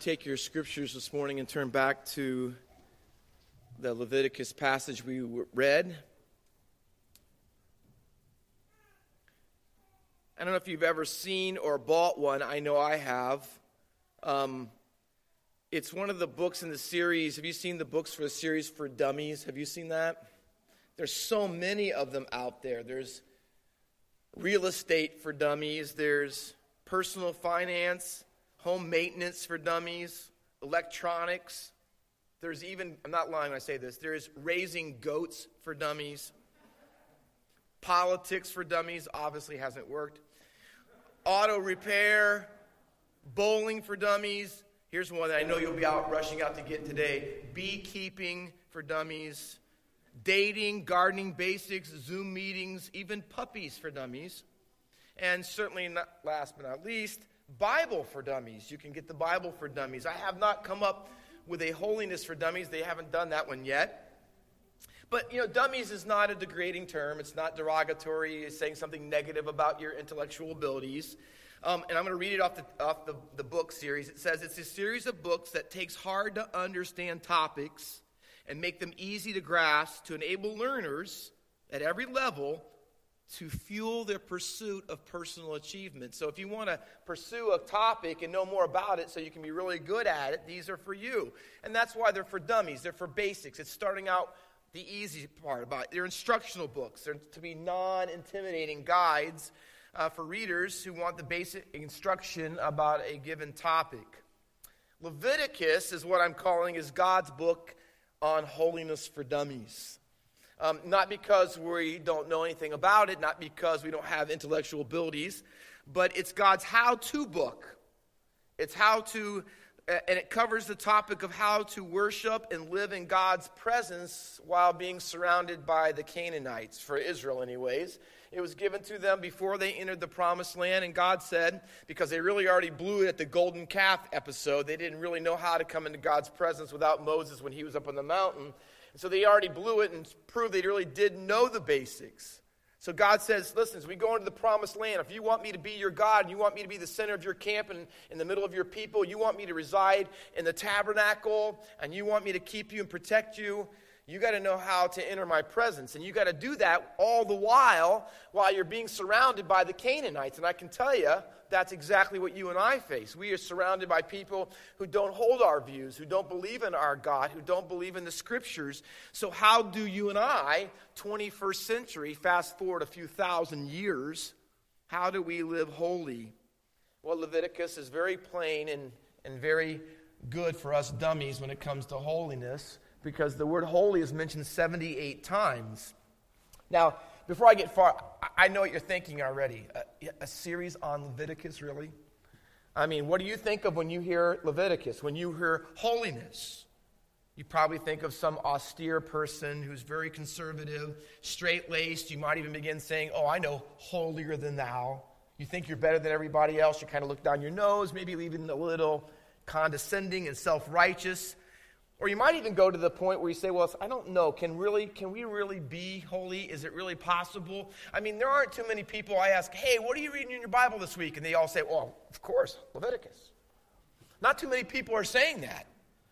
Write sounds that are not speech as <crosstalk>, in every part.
Take your scriptures this morning and turn back to the Leviticus passage we read. I don't know if you've ever seen or bought one. I know I have. Um, it's one of the books in the series. Have you seen the books for the series for dummies? Have you seen that? There's so many of them out there. There's real estate for dummies, there's personal finance, home maintenance for dummies, electronics. There's even, I'm not lying when I say this, there's raising goats for dummies. Politics for dummies obviously hasn't worked. Auto repair, bowling for dummies. Here's one that I know you'll be out rushing out to get today beekeeping for dummies, dating, gardening basics, Zoom meetings, even puppies for dummies. And certainly, not last but not least, Bible for Dummies. You can get the Bible for Dummies. I have not come up with a holiness for dummies. They haven't done that one yet. But, you know, dummies is not a degrading term. It's not derogatory, it's saying something negative about your intellectual abilities. Um, and I'm going to read it off, the, off the, the book series. It says it's a series of books that takes hard to understand topics and make them easy to grasp to enable learners at every level to fuel their pursuit of personal achievement. So, if you want to pursue a topic and know more about it so you can be really good at it, these are for you. And that's why they're for dummies, they're for basics. It's starting out the easy part about it. They're instructional books, they're to be non intimidating guides uh, for readers who want the basic instruction about a given topic. Leviticus is what I'm calling is God's book on holiness for dummies. Um, not because we don't know anything about it, not because we don't have intellectual abilities, but it's God's how to book. It's how to, and it covers the topic of how to worship and live in God's presence while being surrounded by the Canaanites, for Israel, anyways. It was given to them before they entered the promised land, and God said, because they really already blew it at the golden calf episode, they didn't really know how to come into God's presence without Moses when he was up on the mountain. So they already blew it and proved they really did know the basics. So God says, listen, as we go into the promised land, if you want me to be your God and you want me to be the center of your camp and in the middle of your people, you want me to reside in the tabernacle and you want me to keep you and protect you, you got to know how to enter my presence. And you got to do that all the while while you're being surrounded by the Canaanites. And I can tell you, that's exactly what you and I face. We are surrounded by people who don't hold our views, who don't believe in our God, who don't believe in the scriptures. So, how do you and I, 21st century, fast forward a few thousand years, how do we live holy? Well, Leviticus is very plain and, and very good for us dummies when it comes to holiness because the word holy is mentioned 78 times. Now, before I get far, I know what you're thinking already. A, a, series on Leviticus, really? I mean, what do you think of when you hear Leviticus, when you hear holiness? You probably think of some austere person who's very conservative, straight laced. You might even begin saying, Oh, I know holier than thou. You think you're better than everybody else. You kind of look down your nose, maybe even a little condescending and self righteous. Or you might even go to the point where you say, well, I don't know, can, really, can we really be holy? Is it really possible? I mean, there aren't too many people I ask, hey, what are you reading in your Bible this week? And they all say, well, of course, Leviticus. Not too many people are saying that.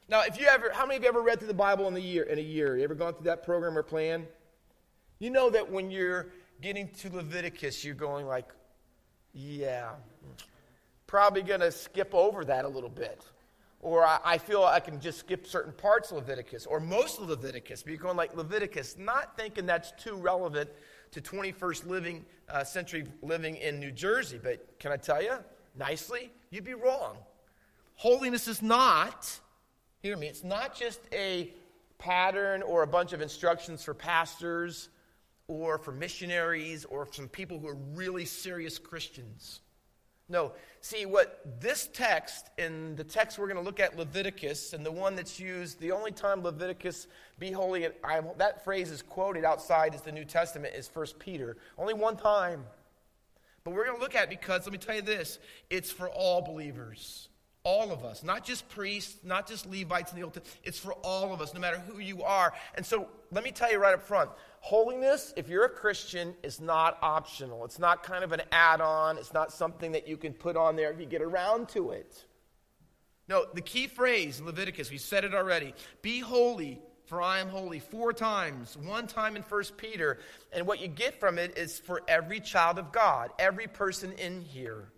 Now, if you ever, how many of you ever read through the Bible in a year? In a year, you ever gone through that program or plan? You know that when you're getting to Leviticus, you're going like, yeah, probably going to skip over that a little bit or I, feel I can just skip certain parts of Leviticus, or most of Leviticus. But you're going like Leviticus, not thinking that's too relevant to 21st living, uh, century living in New Jersey. But can I tell you, nicely, you'd be wrong. Holiness is not, hear me, it's not just a pattern or a bunch of instructions for pastors or for missionaries or some people who are really serious Christians. No. See, what this text, in the text we're going to look at, Leviticus, and the one that's used, the only time Leviticus, be holy, I, that phrase is quoted outside as the New Testament, is 1 Peter. Only one time. But we're going to look at it because, let me tell you this, it's for all believers. All of us, not just priests, not just Levites in the Old Testament. It's for all of us, no matter who you are. And so, let me tell you right up front holiness, if you're a Christian, is not optional. It's not kind of an add on, it's not something that you can put on there if you get around to it. No, the key phrase in Leviticus, we said it already be holy, for I am holy, four times, one time in First Peter. And what you get from it is for every child of God, every person in here.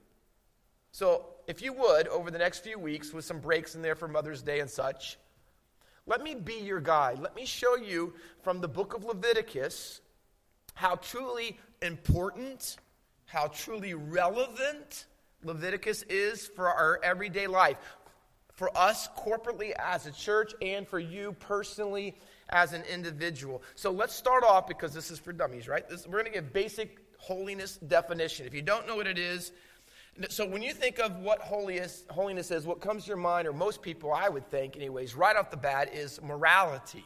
So, if you would, over the next few weeks, with some breaks in there for Mother's Day and such, let me be your guide. Let me show you from the book of Leviticus how truly important, how truly relevant Leviticus is for our everyday life for us corporately as a church and for you personally as an individual. So let's start off because this is for dummies, right? This, we're going to give basic holiness definition. If you don't know what it is, so when you think of what holiness, holiness is, what comes to your mind, or most people I would think, anyways, right off the bat, is morality.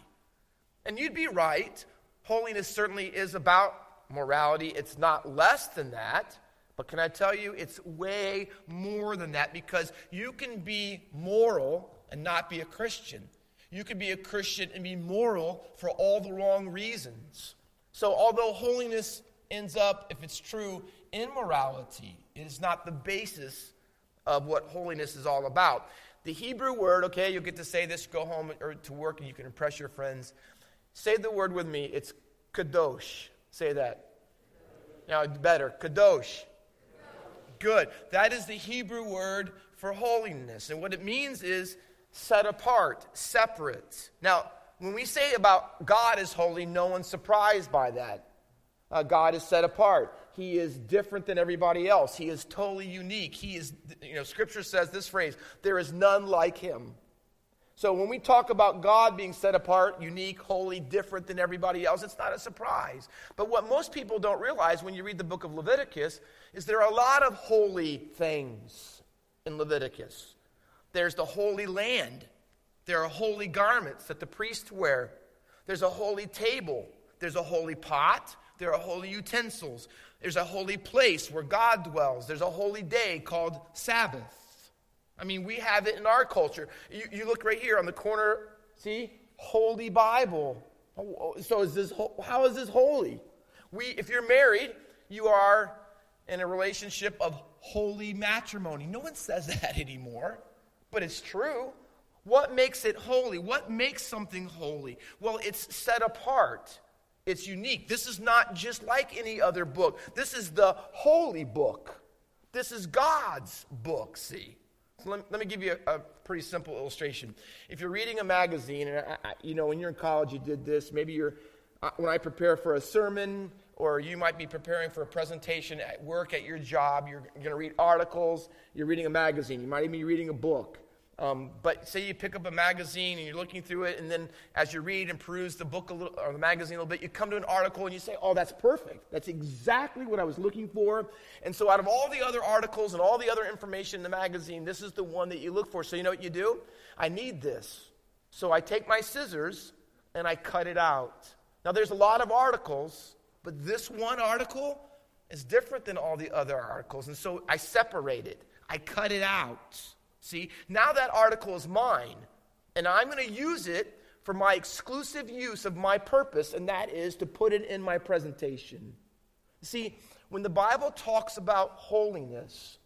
And you'd be right. Holiness certainly is about morality. It's not less than that. But can I tell you, it's way more than that because you can be moral and not be a Christian. You can be a Christian and be moral for all the wrong reasons. So, although holiness ends up, if it's true, in morality, it is not the basis of what holiness is all about. The Hebrew word, okay, you'll get to say this, go home or to work, and you can impress your friends. Say the word with me. It's kadosh. Say that. Now, better. Kadosh. Good. That is the Hebrew word for holiness. And what it means is set apart, separate. Now, when we say about God is holy, no one's surprised by that. Uh, God is set apart. He is different than everybody else. He is totally unique. He is, you know, Scripture says this phrase there is none like him. So when we talk about God being set apart, unique, holy, different than everybody else, it's not a surprise. But what most people don't realize when you read the book of Leviticus is there are a lot of holy things in Leviticus. There's the holy land. There are holy garments that the priests wear. There's a holy table. There's a holy pot. There are holy utensils. There's a holy place where God dwells. There's a holy day called Sabbath. I mean, we have it in our culture. You, you look right here on the corner, see? Holy Bible. So is this how is this holy? We if you're married, you are in a relationship of holy matrimony. No one says <laughs> that anymore, but it's true. What makes it holy? What makes something holy? Well, it's set apart. It's unique. This is not just like any other book. This is the holy book. This is God's book, see? let, let me give you a, a, pretty simple illustration. If you're reading a magazine, and I, I, you know, when you're in college, you did this. Maybe you're, uh, when I prepare for a sermon, or you might be preparing for a presentation at work, at your job, you're going to read articles, you're reading a magazine, you might even be reading a book. Um, but say you pick up a magazine and you're looking through it, and then as you read and peruse the book a little, or the magazine a little bit, you come to an article and you say, "Oh, that's perfect. That's exactly what I was looking for." And so, out of all the other articles and all the other information in the magazine, this is the one that you look for. So you know what you do? I need this. So I take my scissors and I cut it out. Now, there's a lot of articles, but this one article is different than all the other articles, and so I separate it. I cut it out. See, now that article is mine, and I'm going to use it for my exclusive use of my purpose, and that is to put it in my presentation. See, when the Bible talks about holiness,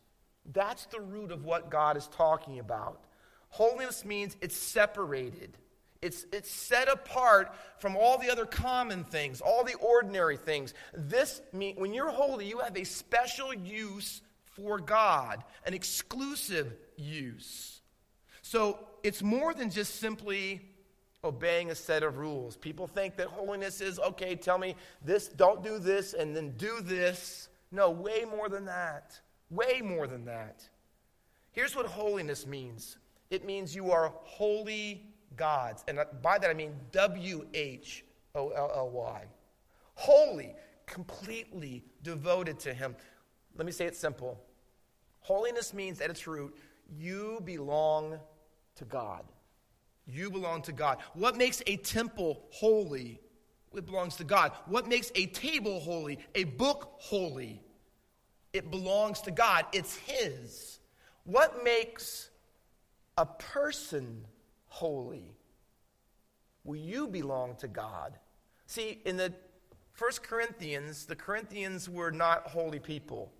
that's the root of what God is talking about. Holiness means it's separated. It's, it's set apart from all the other common things, all the ordinary things. This mean, when you're holy, you have a special use for God, an exclusive use. So it's more than just simply obeying a set of rules. People think that holiness is okay, tell me this, don't do this, and then do this. No, way more than that. Way more than that. Here's what holiness means it means you are wholly gods. And by that I mean W H O L L Y. Wholly, completely devoted to Him. Let me say it simple. Holiness means at its root, you belong to God. You belong to God. What makes a temple holy? It belongs to God. What makes a table holy? A book holy? It belongs to God. It's His. What makes a person holy? Well, you belong to God. See, in the First Corinthians, the Corinthians were not holy people.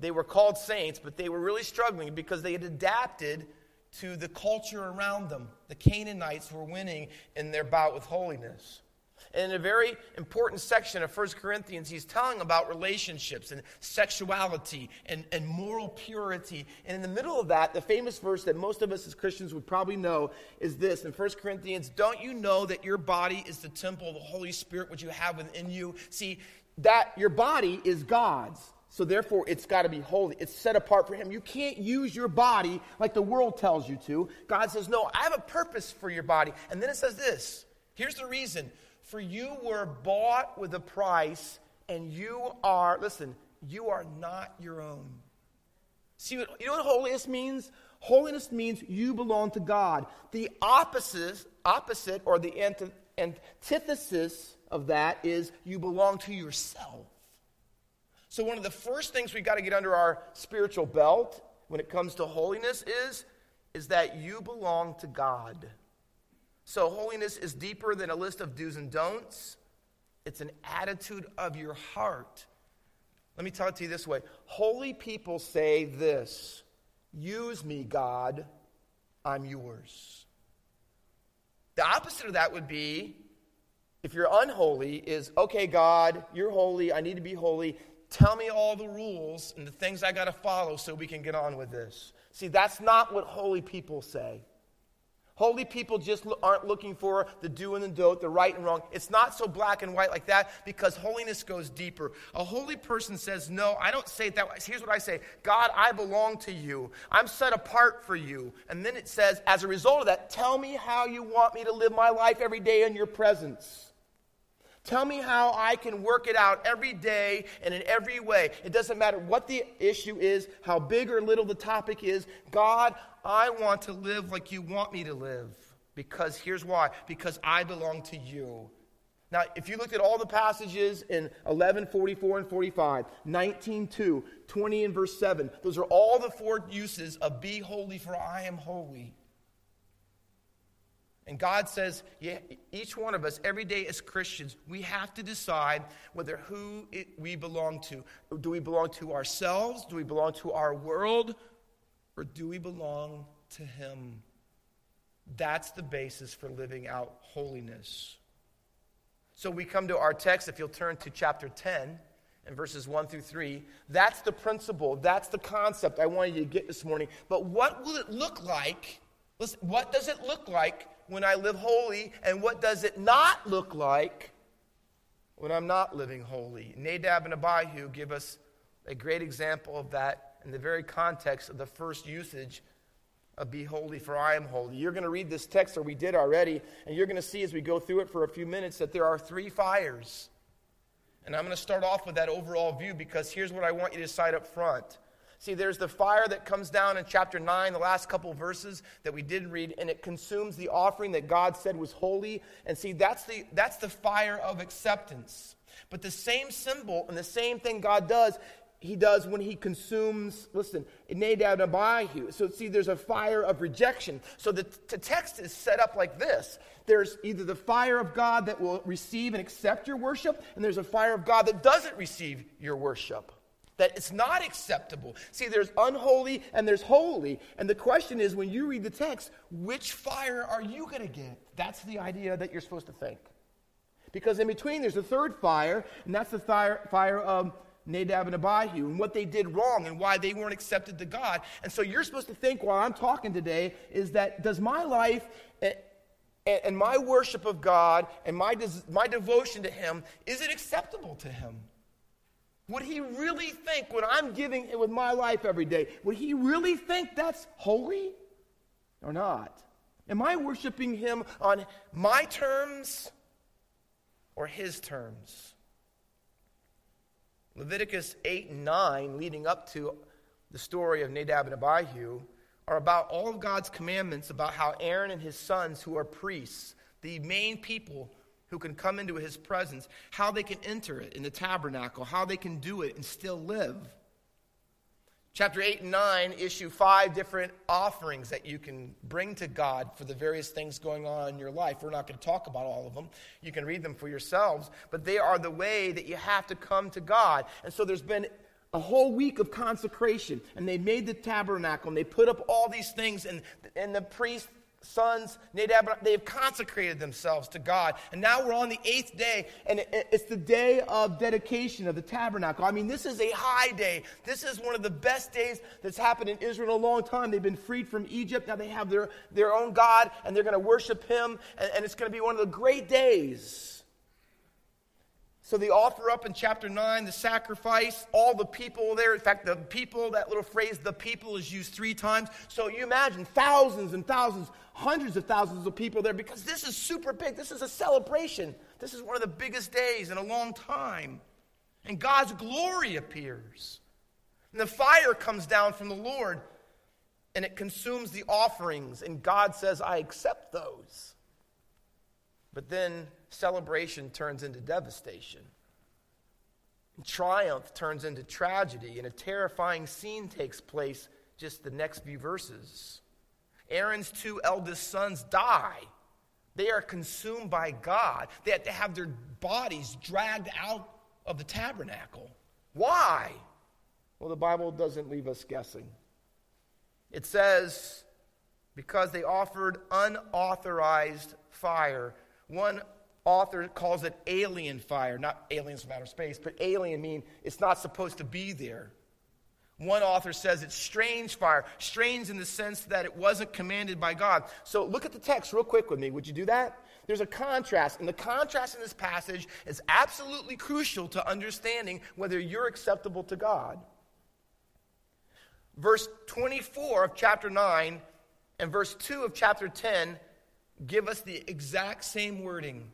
They were called saints, but they were really struggling because they had adapted to the culture around them. The Canaanites were winning in their bout with holiness. And in a very important section of 1 Corinthians, he's telling about relationships and sexuality and, and moral purity. And in the middle of that, the famous verse that most of us as Christians would probably know is this in 1 Corinthians Don't you know that your body is the temple of the Holy Spirit, which you have within you? See, that your body is God's. So therefore, it's got to be holy. It's set apart for Him. You can't use your body like the world tells you to. God says, No, I have a purpose for your body. And then it says this here's the reason for you were bought with a price, and you are, listen, you are not your own. See, what, you know what holiness means? Holiness means you belong to God. The opposite, opposite or the antithesis of that is you belong to yourself. So, one of the first things we've got to get under our spiritual belt when it comes to holiness is, is that you belong to God. So, holiness is deeper than a list of do's and don'ts, it's an attitude of your heart. Let me tell it to you this way Holy people say this Use me, God, I'm yours. The opposite of that would be if you're unholy, is okay, God, you're holy, I need to be holy. Tell me all the rules and the things I got to follow so we can get on with this. See, that's not what holy people say. Holy people just aren't looking for the do and the don't, the right and wrong. It's not so black and white like that because holiness goes deeper. A holy person says, No, I don't say it that way. Here's what I say God, I belong to you. I'm set apart for you. And then it says, as a result of that, tell me how you want me to live my life every day in your presence. Tell me how I can work it out every day and in every way. It doesn't matter what the issue is, how big or little the topic is. God, I want to live like you want me to live. Because here's why because I belong to you. Now, if you looked at all the passages in 11, 44, and 45, 19, 2, 20, and verse 7, those are all the four uses of be holy, for I am holy. And God says, yeah, each one of us, every day as Christians, we have to decide whether who it, we belong to. Do we belong to ourselves? Do we belong to our world? Or do we belong to Him? That's the basis for living out holiness. So we come to our text, if you'll turn to chapter 10 and verses 1 through 3. That's the principle, that's the concept I wanted you to get this morning. But what will it look like? Listen, what does it look like when I live holy, and what does it not look like when I'm not living holy? Nadab and Abihu give us a great example of that in the very context of the first usage of be holy for I am holy. You're going to read this text, or we did already, and you're going to see as we go through it for a few minutes that there are three fires. And I'm going to start off with that overall view because here's what I want you to decide up front. See, there's the fire that comes down in chapter 9, the last couple verses that we did read, and it consumes the offering that God said was holy. And see, that's the, that's the fire of acceptance. But the same symbol and the same thing God does, he does when he consumes, listen, Nadab and Abihu. So see, there's a fire of rejection. So the, the text is set up like this. There's either the fire of God that will receive and accept your worship, and there's a fire of God that doesn't receive your worship that it's not acceptable. See, there's unholy and there's holy. And the question is when you read the text, which fire are you going to get? That's the idea that you're supposed to think. Because in between, there's a third fire, and that's the fire, fire of Nadab and Abihu and what they did wrong and why they weren't accepted to God. And so you're supposed to think while I'm talking today is that does my life eh, eh, and my worship of God and my, my devotion to Him, is it acceptable to Him? Would he really think when I'm giving it with my life every day, would he really think that's holy or not? Am I worshiping him on my terms or his terms? Leviticus 8 and 9, leading up to the story of Nadab and Abihu, are about all of God's commandments about how Aaron and his sons, who are priests, the main people who can come into his presence, how they can enter it in the tabernacle, how they can do it and still live. Chapter 8 and 9 issue five different offerings that you can bring to God for the various things going on in your life. We're not going to talk about all of them. You can read them for yourselves, but they are the way that you have to come to God. And so there's been a whole week of consecration and they made the tabernacle and they put up all these things and, and the priest sons nadab they've consecrated themselves to god. And now we're on the eighth day and it's the day of dedication of the tabernacle. I mean this is a high day. This is one of the best days that's happened in israel in a long time. They've been freed from egypt. Now they have their, their own god and they're going to worship him and, and it's going to be one of the great days. So they offer up in chapter 9 the sacrifice, all the people there. In fact, the people, that little phrase, the people, is used three times. So you imagine thousands and thousands, hundreds of thousands of people there because this is super big. This is a celebration. This is one of the biggest days in a long time. And God's glory appears. And the fire comes down from the Lord and it consumes the offerings. And God says, I accept those. But then celebration turns into devastation. And Triumph turns into tragedy, and a terrifying scene takes place just the next few verses. Aaron's two eldest sons die. They are consumed by God. They have to have their bodies dragged out of the tabernacle. Why? Well, the Bible doesn't leave us guessing. It says, because they offered unauthorized fire. One author calls it alien fire, not aliens from outer space, but alien mean it's not supposed to be there. One author says it's strange fire, strange in the sense that it wasn't commanded by God. So look at the text real quick with me. Would you do that? There's a contrast, and the contrast in this passage is absolutely crucial to understanding whether you're acceptable to God. Verse 24 of chapter 9 and verse 2 of chapter 10 give us the exact same wording.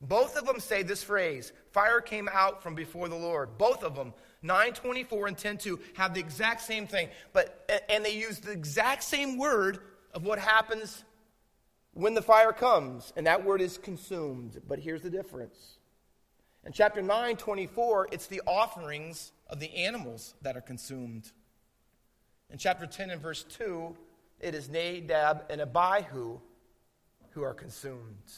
Both of them say this phrase fire came out from before the Lord. Both of them, 924 and 102, have the exact same thing. But, and they use the exact same word of what happens when the fire comes. And that word is consumed. But here's the difference. In chapter 9, 24, it's the offerings of the animals that are consumed. In chapter 10 and verse 2, it is Nadab and Abihu who are consumed.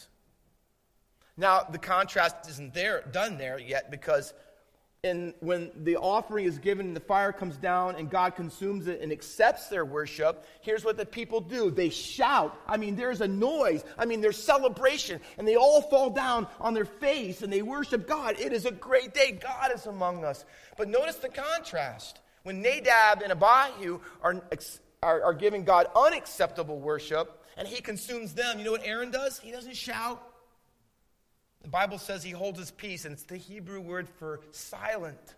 Now, the contrast isn't there, done there yet because in, when the offering is given and the fire comes down and God consumes it and accepts their worship, here's what the people do. They shout. I mean, there's a noise. I mean, there's celebration. And they all fall down on their face and they worship God. It is a great day. God is among us. But notice the contrast. When Nadab and Abihu are, are, are giving God unacceptable worship and he consumes them, you know what Aaron does? He doesn't shout. The Bible says he holds his peace, and it's the Hebrew word for silent.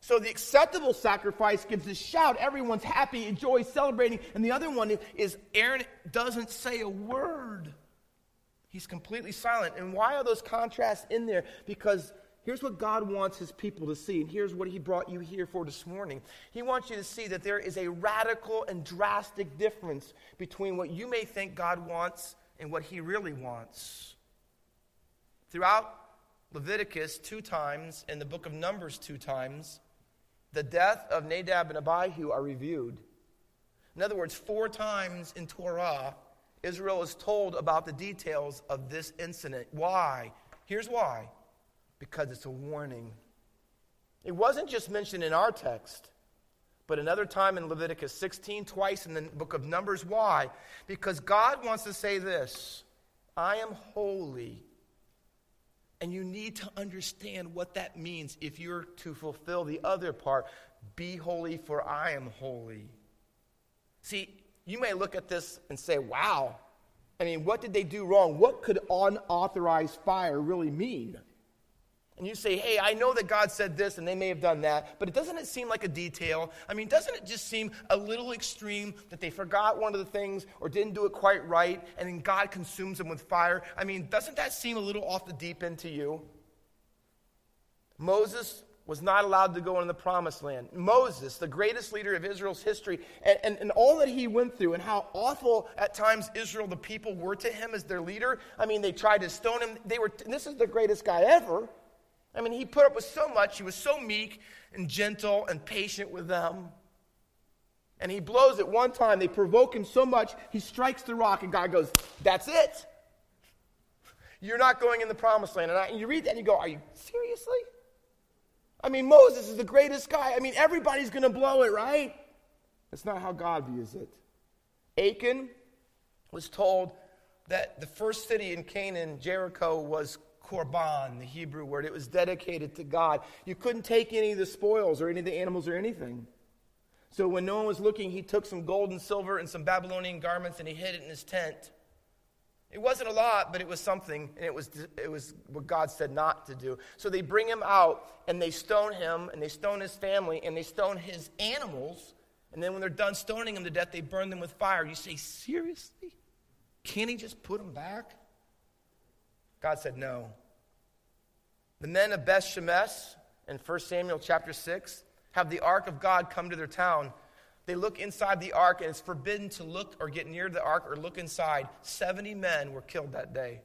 So the acceptable sacrifice gives a shout. Everyone's happy, enjoy, celebrating. And the other one is Aaron doesn't say a word. He's completely silent. And why are those contrasts in there? Because here's what God wants his people to see. And here's what he brought you here for this morning. He wants you to see that there is a radical and drastic difference between what you may think God wants and what he really wants. Throughout Leviticus, two times, in the book of Numbers, two times, the death of Nadab and Abihu are reviewed. In other words, four times in Torah, Israel is told about the details of this incident. Why? Here's why because it's a warning. It wasn't just mentioned in our text, but another time in Leviticus 16, twice in the book of Numbers. Why? Because God wants to say this I am holy and you need to understand what that means if you're to fulfill the other part be holy, for I am holy. See, you may look at this and say, wow, I mean, what did they do wrong? What could unauthorized fire really mean? And you say, hey, I know that God said this and they may have done that, but it doesn't it seem like a detail? I mean, doesn't it just seem a little extreme that they forgot one of the things or didn't do it quite right and then God consumes them with fire? I mean, doesn't that seem a little off the deep end to you? Moses was not allowed to go into the promised land. Moses, the greatest leader of Israel's history, and, and, and, all that he went through, and how awful at times Israel, the people, were to him as their leader. I mean, they tried to stone him. They were, this is the greatest guy ever. I mean, he put up with so much. He was so meek and gentle and patient with them. And he blows it one time. They provoke him so much, he strikes the rock, and God goes, That's it. You're not going in the promised land. And, I, and you read that and you go, Are you seriously? I mean, Moses is the greatest guy. I mean, everybody's going to blow it, right? That's not how God views it. Achan was told that the first city in Canaan, Jericho, was korban, the Hebrew word. It was dedicated to God. You couldn't take any of the spoils or any of the animals or anything. So when no one was looking, he took some gold and silver and some Babylonian garments and he hid it in his tent. It wasn't a lot, but it was something, and it was, it was what God said not to do. So they bring him out, and they stone him, and they stone his family, and they stone his animals. And then when they're done stoning him to death, they burn them with fire. You say, seriously? Can't he just put them back? God said, no. The men of Beth Shemesh in 1 Samuel chapter 6 have the ark of God come to their town they look inside the ark, and it's forbidden to look or get near the ark or look inside. 70 men were killed that day.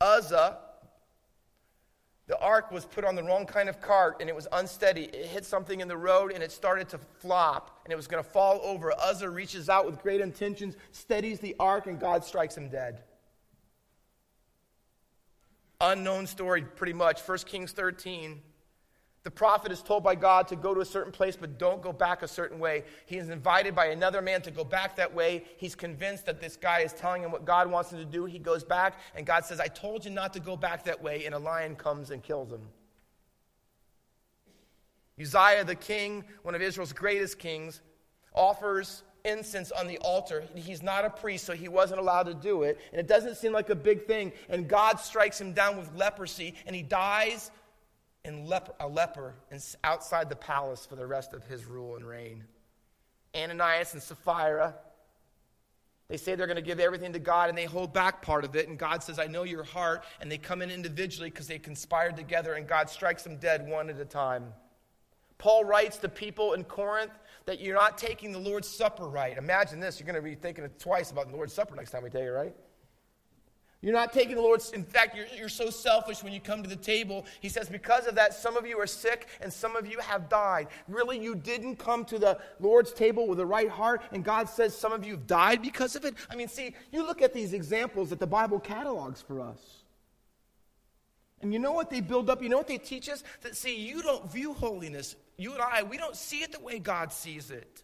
Uzzah, the ark was put on the wrong kind of cart and it was unsteady. It hit something in the road and it started to flop and it was going to fall over. Uzzah reaches out with great intentions, steadies the ark, and God strikes him dead. Unknown story, pretty much. 1 Kings 13. The prophet is told by God to go to a certain place, but don't go back a certain way. He is invited by another man to go back that way. He's convinced that this guy is telling him what God wants him to do. He goes back, and God says, I told you not to go back that way, and a lion comes and kills him. Uzziah, the king, one of Israel's greatest kings, offers incense on the altar. He's not a priest, so he wasn't allowed to do it. And it doesn't seem like a big thing. And God strikes him down with leprosy, and he dies in leper, a leper outside the palace for the rest of his rule and reign. Ananias and Sapphira, they say they're going to give everything to God and they hold back part of it. And God says, I know your heart. And they come in individually because they conspired together and God strikes them dead one at a time. Paul writes to people in Corinth that you're not taking the Lord's Supper right. Imagine this. You're going to be thinking twice about the Lord's Supper next time we take it, right? You're not taking the Lord's, in fact, you're, you're so selfish when you come to the table. He says, because of that, some of you are sick and some of you have died. Really, you didn't come to the Lord's table with the right heart, and God says some of you have died because of it? I mean, see, you look at these examples that the Bible catalogs for us. And you know what they build up? You know what they teach us? That, see, you don't view holiness. You and I, we don't see it the way God sees it.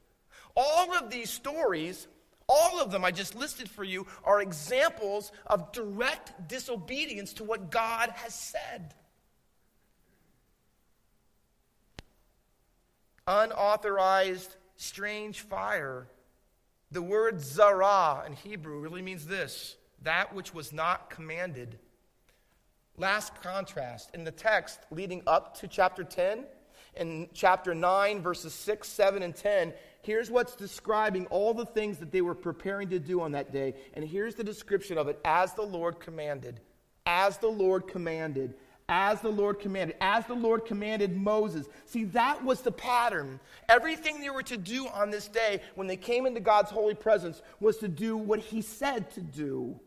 All of these stories all of them I just listed for you are examples of direct disobedience to what God has said. Unauthorized, strange fire. The word zara in Hebrew really means this that which was not commanded. Last contrast in the text leading up to chapter 10, in chapter 9, verses 6, 7, and 10, Here's what's describing all the things that they were preparing to do on that day. And here's the description of it as the Lord commanded. As the Lord commanded. As the Lord commanded. As the Lord commanded Moses. See, that was the pattern. Everything they were to do on this day when they came into God's holy presence was to do what He said to do.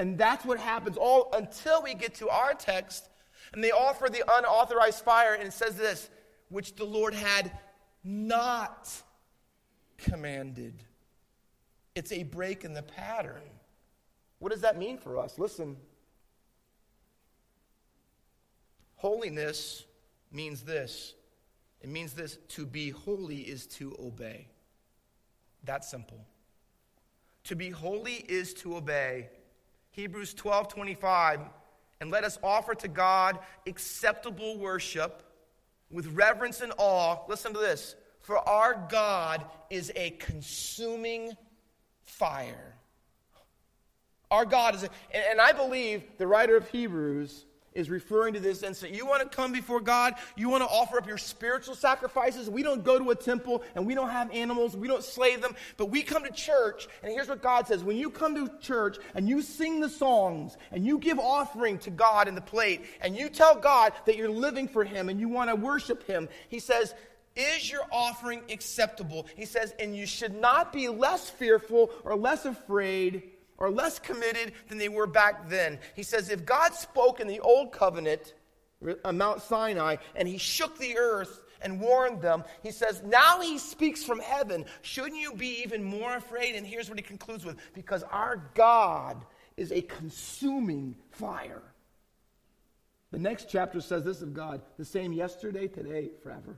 And that's what happens all until we get to our text. And they offer the unauthorized fire, and it says this, which the Lord had not commanded. It's a break in the pattern. What does that mean for us? Listen. Holiness means this. It means this to be holy is to obey. That simple. To be holy is to obey. Hebrews 12 25. And let us offer to God acceptable worship with reverence and awe. Listen to this. For our God is a consuming fire. Our God is, a, and I believe the writer of Hebrews is referring to this instant. You want to come before God, you want to offer up your spiritual sacrifices. We don't go to a temple and we don't have animals, we don't slay them, but we come to church. And here's what God says when you come to church and you sing the songs and you give offering to God in the plate and you tell God that you're living for Him and you want to worship Him, He says, is your offering acceptable? He says, and you should not be less fearful or less afraid or less committed than they were back then. He says, if God spoke in the old covenant, on uh, Mount Sinai, and he shook the earth and warned them, he says, now he speaks from heaven. Shouldn't you be even more afraid? And here's what he concludes with because our God is a consuming fire. The next chapter says this of God the same yesterday, today, forever.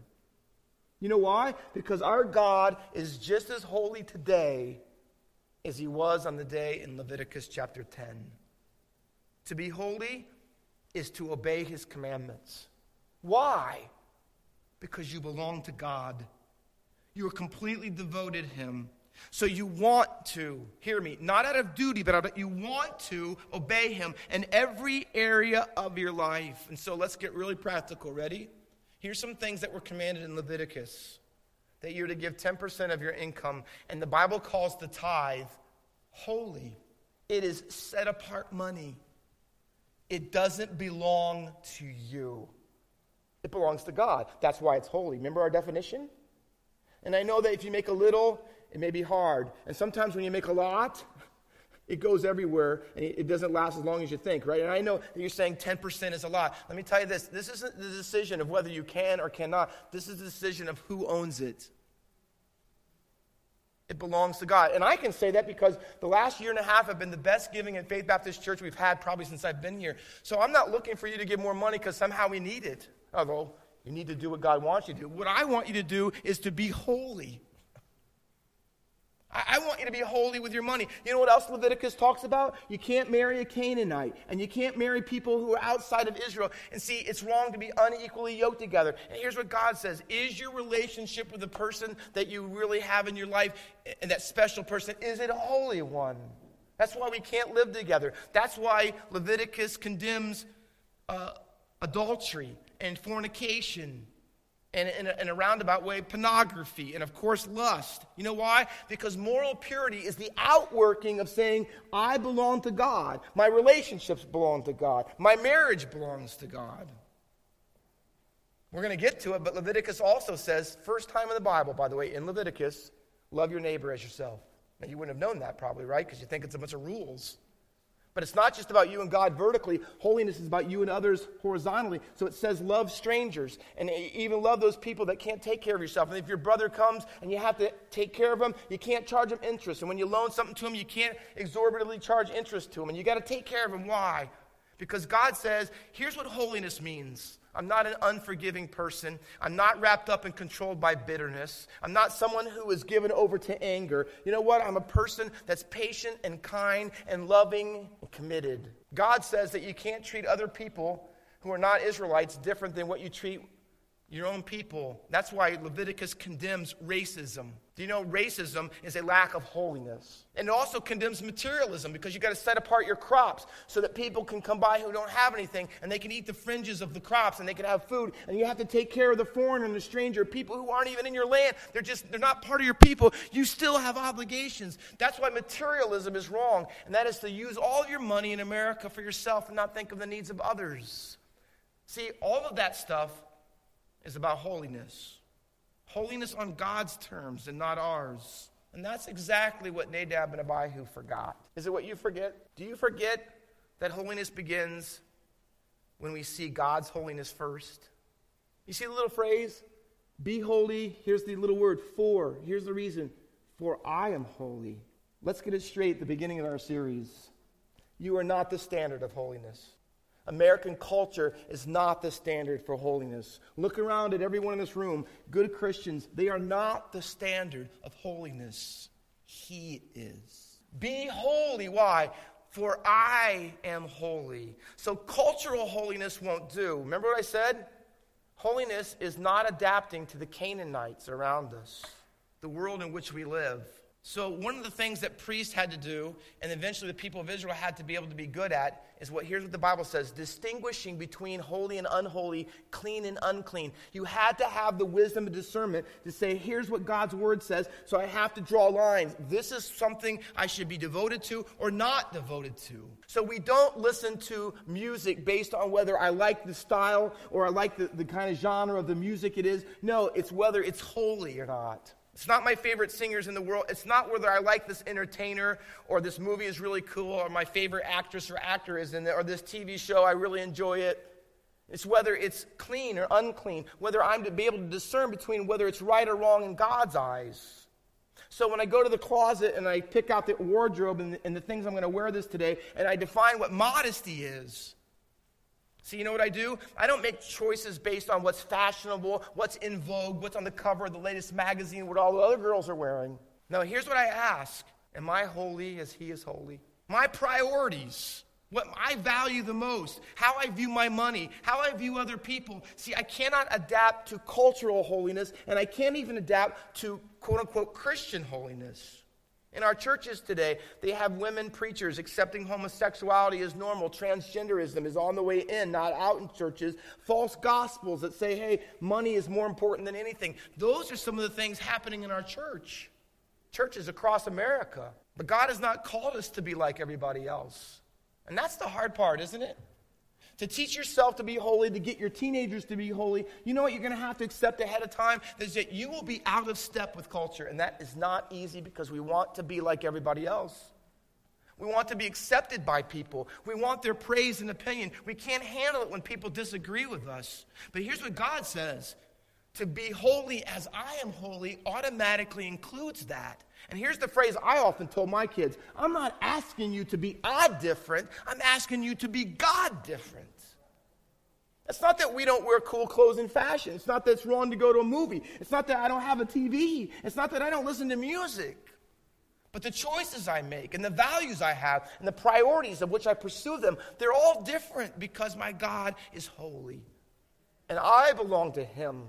You know why? Because our God is just as holy today as he was on the day in Leviticus chapter 10. To be holy is to obey his commandments. Why? Because you belong to God. You are completely devoted him. So you want to, hear me, not out of duty, but out of, you want to obey him in every area of your life. And so let's get really practical. Ready? Here's some things that were commanded in Leviticus that you're to give 10% of your income. And the Bible calls the tithe holy, it is set apart money. It doesn't belong to you, it belongs to God. That's why it's holy. Remember our definition? And I know that if you make a little, it may be hard. And sometimes when you make a lot, it goes everywhere and it doesn't last as long as you think, right? And I know that you're saying 10% is a lot. Let me tell you this this isn't the decision of whether you can or cannot, this is the decision of who owns it. It belongs to God. And I can say that because the last year and a half have been the best giving at Faith Baptist Church we've had probably since I've been here. So I'm not looking for you to give more money because somehow we need it. Although you need to do what God wants you to do. What I want you to do is to be holy. I, want you to be holy with your money. You know what else Leviticus talks about? You can't marry a Canaanite, and you can't marry people who are outside of Israel. And see, it's wrong to be unequally yoked together. And here's what God says Is your relationship with the person that you really have in your life, and that special person, is it a holy one? That's why we can't live together. That's why Leviticus condemns uh, adultery and fornication and in a, in a, roundabout way, pornography, and of course, lust. You know why? Because moral purity is the outworking of saying, I belong to God. My relationships belong to God. My marriage belongs to God. We're going to get to it, but Leviticus also says, first time in the Bible, by the way, in Leviticus, love your neighbor as yourself. Now, you wouldn't have known that probably, right? Because you think it's a bunch of rules. But it's not just about you and God vertically. Holiness is about you and others horizontally. So it says, love strangers and even love those people that can't take care of yourself. And if your brother comes and you have to take care of him, you can't charge him interest. And when you loan something to him, you can't exorbitantly charge interest to him. And you got to take care of him. Why? Because God says, here's what holiness means I'm not an unforgiving person. I'm not wrapped up and controlled by bitterness. I'm not someone who is given over to anger. You know what? I'm a person that's patient and kind and loving and committed. God says that you can't treat other people who are not Israelites different than what you treat your own people. That's why Leviticus condemns racism. Do you know racism is a lack of holiness? And it also condemns materialism because you've got to set apart your crops so that people can come by who don't have anything and they can eat the fringes of the crops and they can have food. And you have to take care of the foreigner and the stranger, people who aren't even in your land. They're just, they're not part of your people. You still have obligations. That's why materialism is wrong. And that is to use all of your money in America for yourself and not think of the needs of others. See, all of that stuff is about holiness. Holiness on God's terms and not ours. And that's exactly what Nadab and Abihu forgot. Is it what you forget? Do you forget that holiness begins when we see God's holiness first? You see the little phrase? Be holy. Here's the little word, for. Here's the reason. For I am holy. Let's get it straight at the beginning of our series. You are not the standard of holiness. American culture is not the standard for holiness. Look around at everyone in this room. Good Christians, they are not the standard of holiness. He is. Be holy. Why? For I am holy. So cultural holiness won't do. Remember what I said? Holiness is not adapting to the Canaanites around us, the world in which we live. So, one of the things that priests had to do, and eventually the people of Israel had to be able to be good at, is what here's what the Bible says distinguishing between holy and unholy, clean and unclean. You had to have the wisdom and discernment to say, here's what God's word says, so I have to draw lines. This is something I should be devoted to or not devoted to. So, we don't listen to music based on whether I like the style or I like the, the kind of genre of the music it is. No, it's whether it's holy or not. It's not my favorite singers in the world. It's not whether I like this entertainer or this movie is really cool or my favorite actress or actor is in it or this TV show, I really enjoy it. It's whether it's clean or unclean, whether I'm to be able to discern between whether it's right or wrong in God's eyes. So when I go to the closet and I pick out the wardrobe and the, and the things I'm going to wear this today, and I define what modesty is, See, you know what I do? I don't make choices based on what's fashionable, what's in vogue, what's on the cover of the latest magazine, what all the other girls are wearing. No, here's what I ask Am I holy as He is holy? My priorities, what I value the most, how I view my money, how I view other people. See, I cannot adapt to cultural holiness, and I can't even adapt to quote unquote Christian holiness. In our churches today, they have women preachers accepting homosexuality as normal. Transgenderism is on the way in, not out in churches. False gospels that say, hey, money is more important than anything. Those are some of the things happening in our church, churches across America. But God has not called us to be like everybody else. And that's the hard part, isn't it? To teach yourself to be holy, to get your teenagers to be holy, you know what you're going to have to accept ahead of time? Is that you will be out of step with culture. And that is not easy because we want to be like everybody else. We want to be accepted by people. We want their praise and opinion. We can't handle it when people disagree with us. But here's what God says to be holy as I am holy automatically includes that. And here's the phrase I often told my kids I'm not asking you to be odd different, I'm asking you to be God different. It's not that we don't wear cool clothes in fashion. It's not that it's wrong to go to a movie. It's not that I don't have a TV. It's not that I don't listen to music. But the choices I make and the values I have and the priorities of which I pursue them, they're all different because my God is holy. And I belong to Him.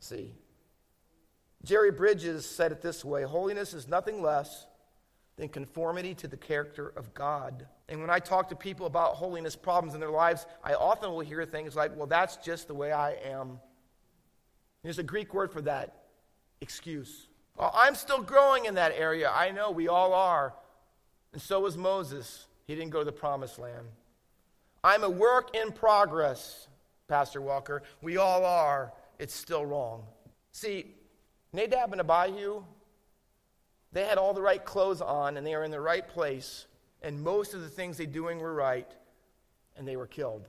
See? Jerry Bridges said it this way Holiness is nothing less than conformity to the character of God. And when I talk to people about holiness problems in their lives, I often will hear things like, well, that's just the way I am. There's a Greek word for that excuse. Well, I'm still growing in that area. I know we all are. And so was Moses. He didn't go to the promised land. I'm a work in progress, Pastor Walker. We all are. It's still wrong. See, Nadab and Abihu, they had all the right clothes on and they were in the right place, and most of the things they doing were right, and they were killed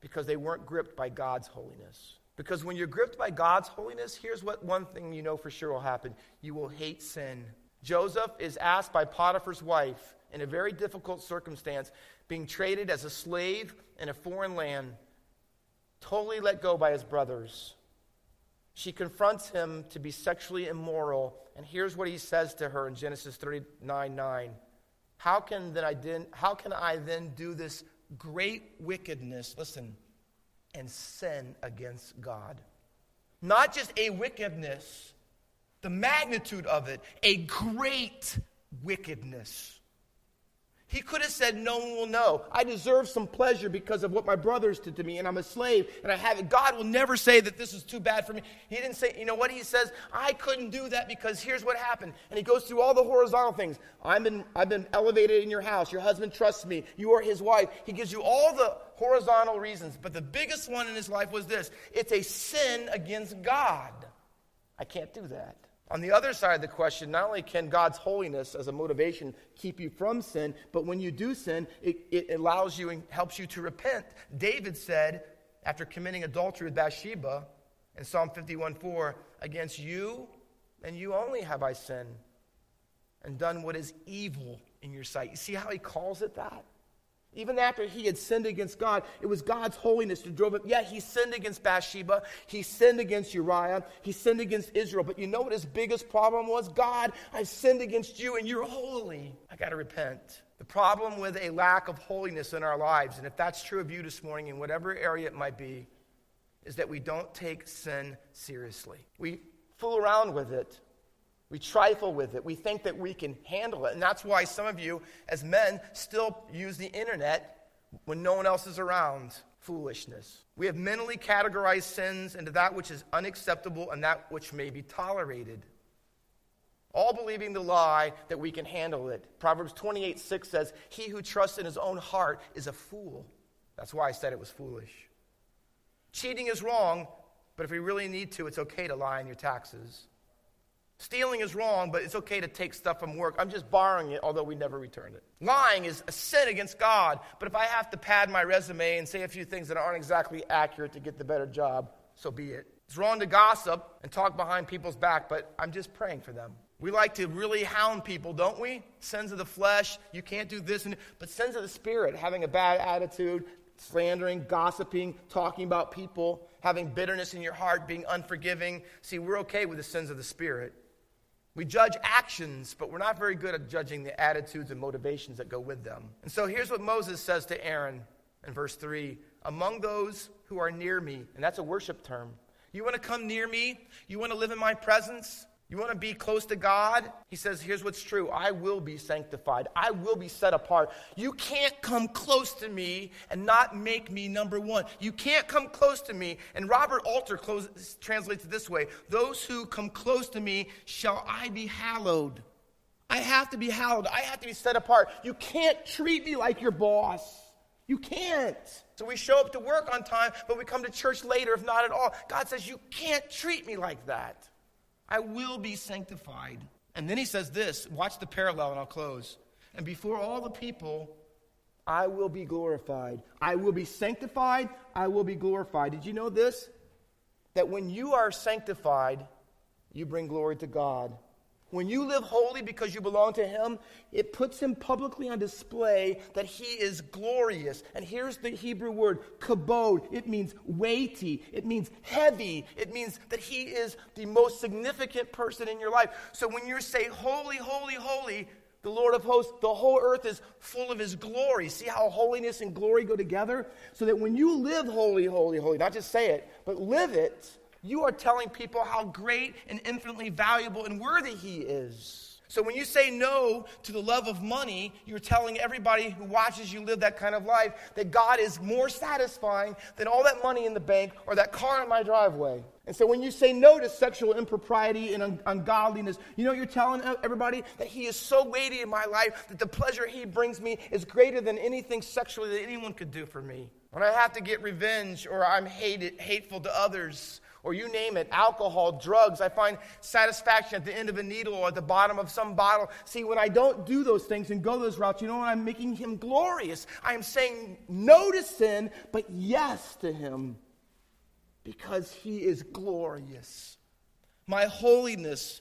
because they weren't gripped by God's holiness. Because when you're gripped by God's holiness, here's what one thing you know for sure will happen you will hate sin. Joseph is asked by Potiphar's wife in a very difficult circumstance, being traded as a slave in a foreign land, totally let go by his brothers. She confronts him to be sexually immoral, and here's what he says to her in Genesis 39 9. How can, then I, then, how can I then do this great wickedness, listen, and sin against God? Not just a wickedness, the magnitude of it, a great wickedness. He could have said, No one will know. I deserve some pleasure because of what my brothers did to me, and I'm a slave, and I have it. God will never say that this is too bad for me. He didn't say, you know what? He says, I couldn't do that because here's what happened. And he goes through all the horizontal things. I'm been, I've been elevated in your house. Your husband trusts me. You are his wife. He gives you all the horizontal reasons. But the biggest one in his life was this it's a sin against God. I can't do that. On the other side of the question, not only can God's holiness as a motivation keep you from sin, but when you do sin, it, it allows you and helps you to repent. David said, after committing adultery with Bathsheba in Psalm 51 4, Against you and you only have I sinned and done what is evil in your sight. You see how he calls it that? Even after he had sinned against God, it was God's holiness that drove him. Yeah, he sinned against Bathsheba. He sinned against Uriah. He sinned against Israel. But you know what his biggest problem was? God, I've sinned against you and you're holy. I got to repent. The problem with a lack of holiness in our lives, and if that's true of you this morning in whatever area it might be, is that we don't take sin seriously. We fool around with it. We trifle with it. We think that we can handle it. And that's why some of you, as men, still use the internet when no one else is around. Foolishness. We have mentally categorized sins into that which is unacceptable and that which may be tolerated. All believing the lie that we can handle it. Proverbs 28 6 says, He who trusts in his own heart is a fool. That's why I said it was foolish. Cheating is wrong, but if we really need to, it's okay to lie on your taxes. Stealing is wrong, but it's okay to take stuff from work. I'm just borrowing it, although we never returned it. Lying is a sin against God, but if I have to pad my resume and say a few things that aren't exactly accurate to get the better job, so be it. It's wrong to gossip and talk behind people's back, but I'm just praying for them. We like to really hound people, don't we? Sins of the flesh, you can't do this, and, but sins of the spirit, having a bad attitude, slandering, gossiping, talking about people, having bitterness in your heart, being unforgiving. See, we're okay with the sins of the Spirit. We judge actions, but we're not very good at judging the attitudes and motivations that go with them. And so here's what Moses says to Aaron in verse 3 Among those who are near me, and that's a worship term. You want to come near me? You want to live in my presence? You want to be close to God? He says, Here's what's true I will be sanctified. I will be set apart. You can't come close to me and not make me number one. You can't come close to me. And Robert Alter translates it this way Those who come close to me shall I be hallowed. I have to be hallowed. I have to be set apart. You can't treat me like your boss. You can't. So we show up to work on time, but we come to church later, if not at all. God says, You can't treat me like that. I will be sanctified. And then he says this watch the parallel, and I'll close. And before all the people, I will be glorified. I will be sanctified. I will be glorified. Did you know this? That when you are sanctified, you bring glory to God. When you live holy because you belong to Him, it puts Him publicly on display that He is glorious. And here's the Hebrew word, kabod. It means weighty, it means heavy, it means that He is the most significant person in your life. So when you say, Holy, holy, holy, the Lord of hosts, the whole earth is full of His glory. See how holiness and glory go together? So that when you live holy, holy, holy, not just say it, but live it, you are telling people how great and infinitely valuable and worthy He is. So when you say no to the love of money, you're telling everybody who watches you live that kind of life that God is more satisfying than all that money in the bank or that car in my driveway. And so when you say no to sexual impropriety and un- ungodliness, you know you're telling everybody that He is so weighty in my life that the pleasure He brings me is greater than anything sexually that anyone could do for me. When I have to get revenge or I'm hated, hateful to others, or you name it, alcohol, drugs. I find satisfaction at the end of a needle or at the bottom of some bottle. See, when I don't do those things and go those routes, you know what? I'm making him glorious. I am saying no to sin, but yes to him because he is glorious. My holiness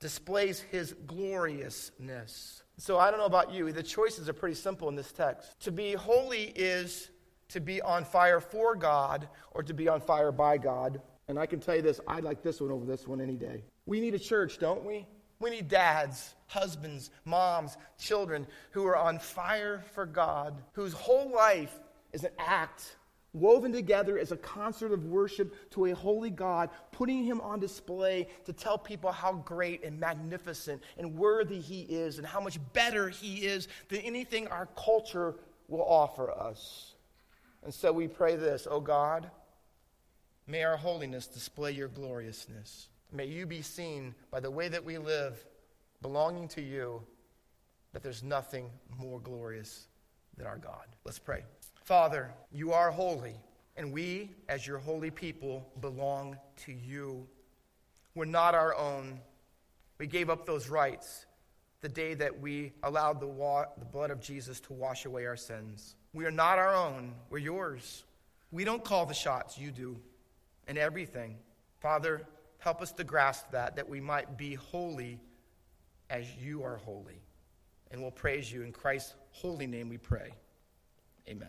displays his gloriousness. So I don't know about you, the choices are pretty simple in this text. To be holy is to be on fire for God or to be on fire by God. And I can tell you this I'd like this one over this one any day. We need a church, don't we? We need dads, husbands, moms, children who are on fire for God, whose whole life is an act woven together as a concert of worship to a holy God, putting him on display to tell people how great and magnificent and worthy he is and how much better he is than anything our culture will offer us. And so we pray this, oh God, May our holiness display your gloriousness. May you be seen by the way that we live, belonging to you, that there's nothing more glorious than our God. Let's pray. Father, you are holy, and we, as your holy people, belong to you. We're not our own. We gave up those rights the day that we allowed the, wa- the blood of Jesus to wash away our sins. We are not our own, we're yours. We don't call the shots, you do and everything. Father, help us to grasp that, that we might be holy as you are holy. And we'll praise you in Christ's holy name we pray. Amen.